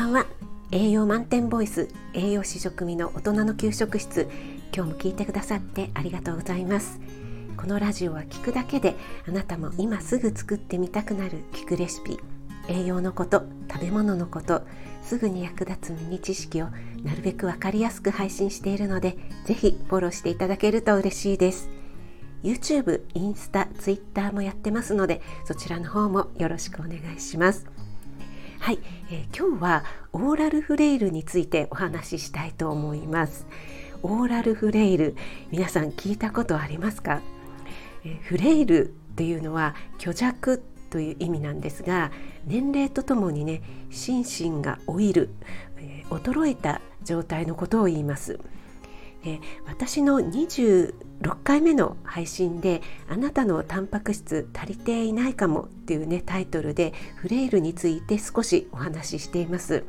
ばんは。栄養満点ボイス栄養士食味の大人の給食室。今日も聞いてくださってありがとうございます。このラジオは聞くだけであなたも今すぐ作ってみたくなる聞くレシピ栄養のこと食べ物のことすぐに役立つミニ知識をなるべくわかりやすく配信しているのでぜひフォローしていただけると嬉しいです。YouTube、インスタ、Twitter もやってますのでそちらの方もよろしくお願いします。はい、えー、今日はオーラルフレイルについてお話ししたいと思います。オーラルフレイル皆さん聞いたことありますか、えー、フレイルっていうのは虚弱という意味なんですが年齢とともにね心身が老いる、えー、衰えた状態のことを言います。え私の26回目の配信で「あなたのタンパク質足りていないかも」っていうねタイトルでフレイルについて少しお話ししています。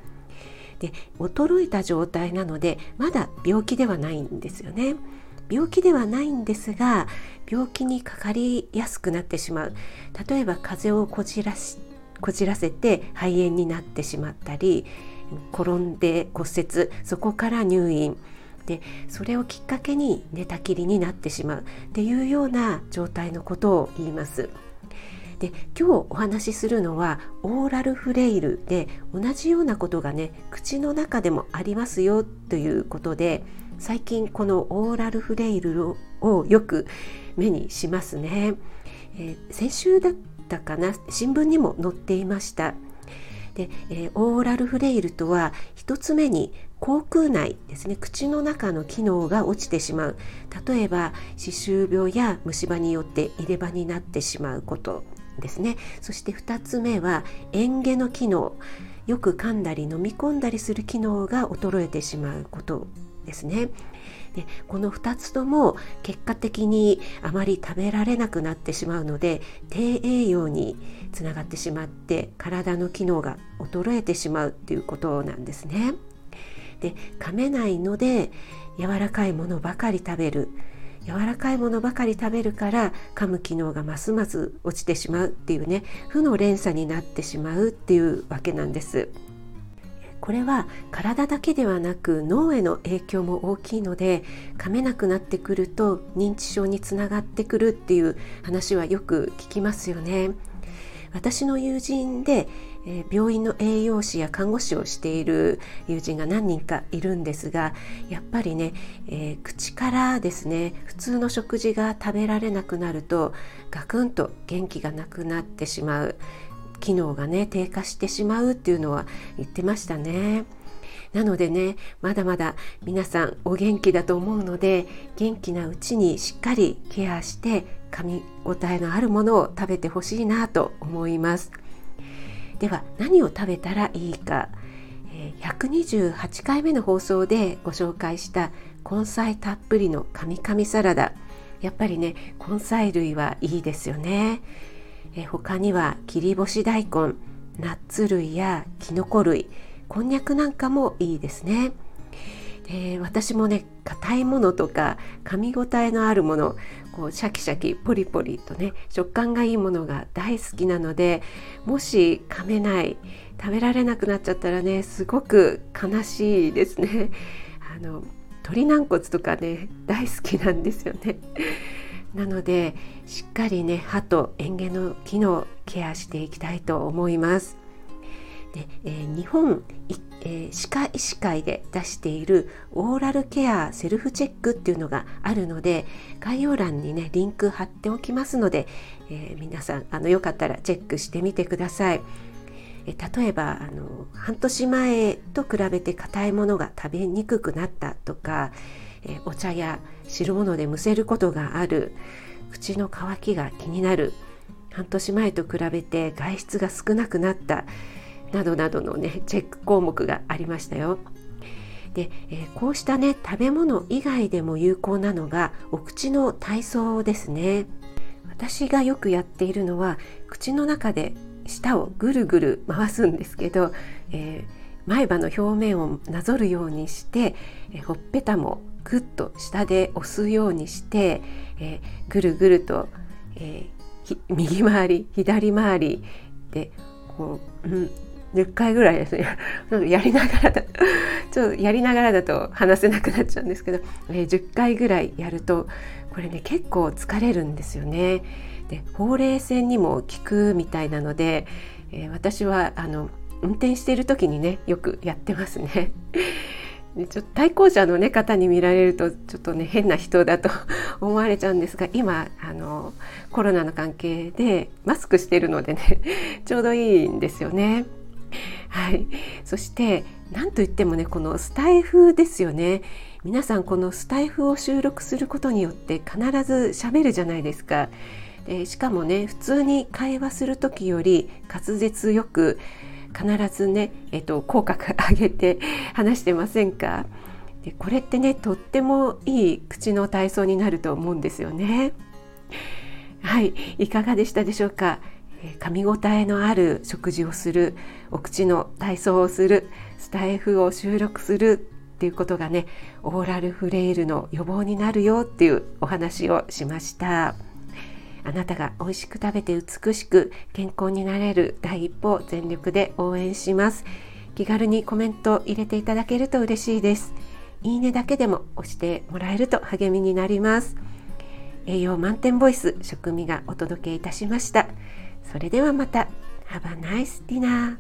で衰えた状態なのでまだ病気ではないんですよね。病気ではないんですが病気にかかりやすくなってしまう例えば風邪をこじらしこじらせて肺炎になってしまったり転んで骨折そこから入院でそれをきっかけに寝たきりになってしまうっていうような状態のことを言います。で今日お話しするのはオーラルフレイルで同じようなことがね口の中でもありますよということで最近このオーラルフレイルをよく目にしますね、えー、先週だったかな新聞にも載っていましたで、えー、オーラルフレイルとは1つ目に口腔内ですね口の中の機能が落ちてしまう。例えば歯周病や虫歯によって入れ歯になってしまうことですね。そして2つ目は嚥下の機能。よく噛んだり飲み込んだりする機能が衰えてしまうことですね。でこの2つとも結果的にあまり食べられなくなってしまうので低栄養につながってしまって体の機能が衰えてしまうっていうことなんですね。で噛めないので柔らかいものばかり食べる柔らかいものばかり食べるから噛む機能がますます落ちてしまうっていうね負の連鎖になってしまうっていうわけなんです。これは体だけではなく脳への影響も大きいので噛めなくなってくると認知症につながってくるっていう話はよく聞きますよね。私の友人で、えー、病院の栄養士や看護師をしている友人が何人かいるんですがやっぱりね、えー、口からですね普通の食事が食べられなくなるとガクンと元気がなくなってしまう機能がね低下してしまうっていうのは言ってましたね。なのでねまだまだ皆さんお元気だと思うので元気なうちにしっかりケアして噛み応えのあるものを食べてほしいなと思います。では何を食べたらいいか。128回目の放送でご紹介した根菜たっぷりのカミカミサラダ。やっぱりね根菜類はいいですよね。え他には切り干し大根ナッツ類やきのこ類。こんにゃくなんかもいいですね。で私もね硬いものとか噛み応えのあるものこうシャキシャキポリポリとね食感がいいものが大好きなのでもし噛めない食べられなくなっちゃったらねすごく悲しいですね。あの鶏軟骨とかね大好きなんですよね。なのでしっかりね歯と嚥下の機能ケアしていきたいと思います。でえー、日本、えー、歯科医師会で出しているオーラルケアセルフチェックっていうのがあるので概要欄にねリンク貼っておきますので、えー、皆さんあのよかったらチェックしてみてください。例えばあの半年前と比べて硬いものが食べにくくなったとか、えお茶や汁物でむせることがある口の渇きが気になる半年前と比べて外出が少なくなったなどなどのねチェック項目がありましたよ。で、えー、こうしたね食べ物以外でも有効なのがお口の体操ですね。私がよくやっているのは口の中で舌をぐるぐる回すんですけど、えー、前歯の表面をなぞるようにして、えー、ほっぺたもぐっと下で押すようにして、え、ぐるぐると、え、右回り左回りでこう、うん、10回ぐらいですね やりながらだ ちょっとやりながらだと話せなくなっちゃうんですけど、えー、10回ぐらいやるとこれね結構疲れるんですよね。でほうれい線にも効くみたいなので、えー、私はあの運転している時にねよくやってますね。でちょっと対向車の、ね、方に見られるとちょっとね変な人だと思われちゃうんですが今あのコロナの関係でマスクしてるのでねちょうどいいんですよね。はい、そして何といってもねこのスタイフですよね。皆さんこのスタイフを収録することによって必ず喋るじゃないですか。でしかもね普通に会話する時より滑舌よく必ずね、えっと、口角上げて話してませんか。でこれってねとってもいい口の体操になると思うんですよね。はい。いかがでしたでしょうか。噛み応えのある食事をするお口の体操をするスタイフを収録するっていうことがねオーラルフレイルの予防になるよっていうお話をしました。あなたが美味しく食べて美しく健康になれる第一歩全力で応援します。気軽にコメント入れていただけると嬉しいです。いいねだけでも押してもらえると励みになります。栄養満点ボイス食味がお届けいたしました。それではまた Have a nice dinner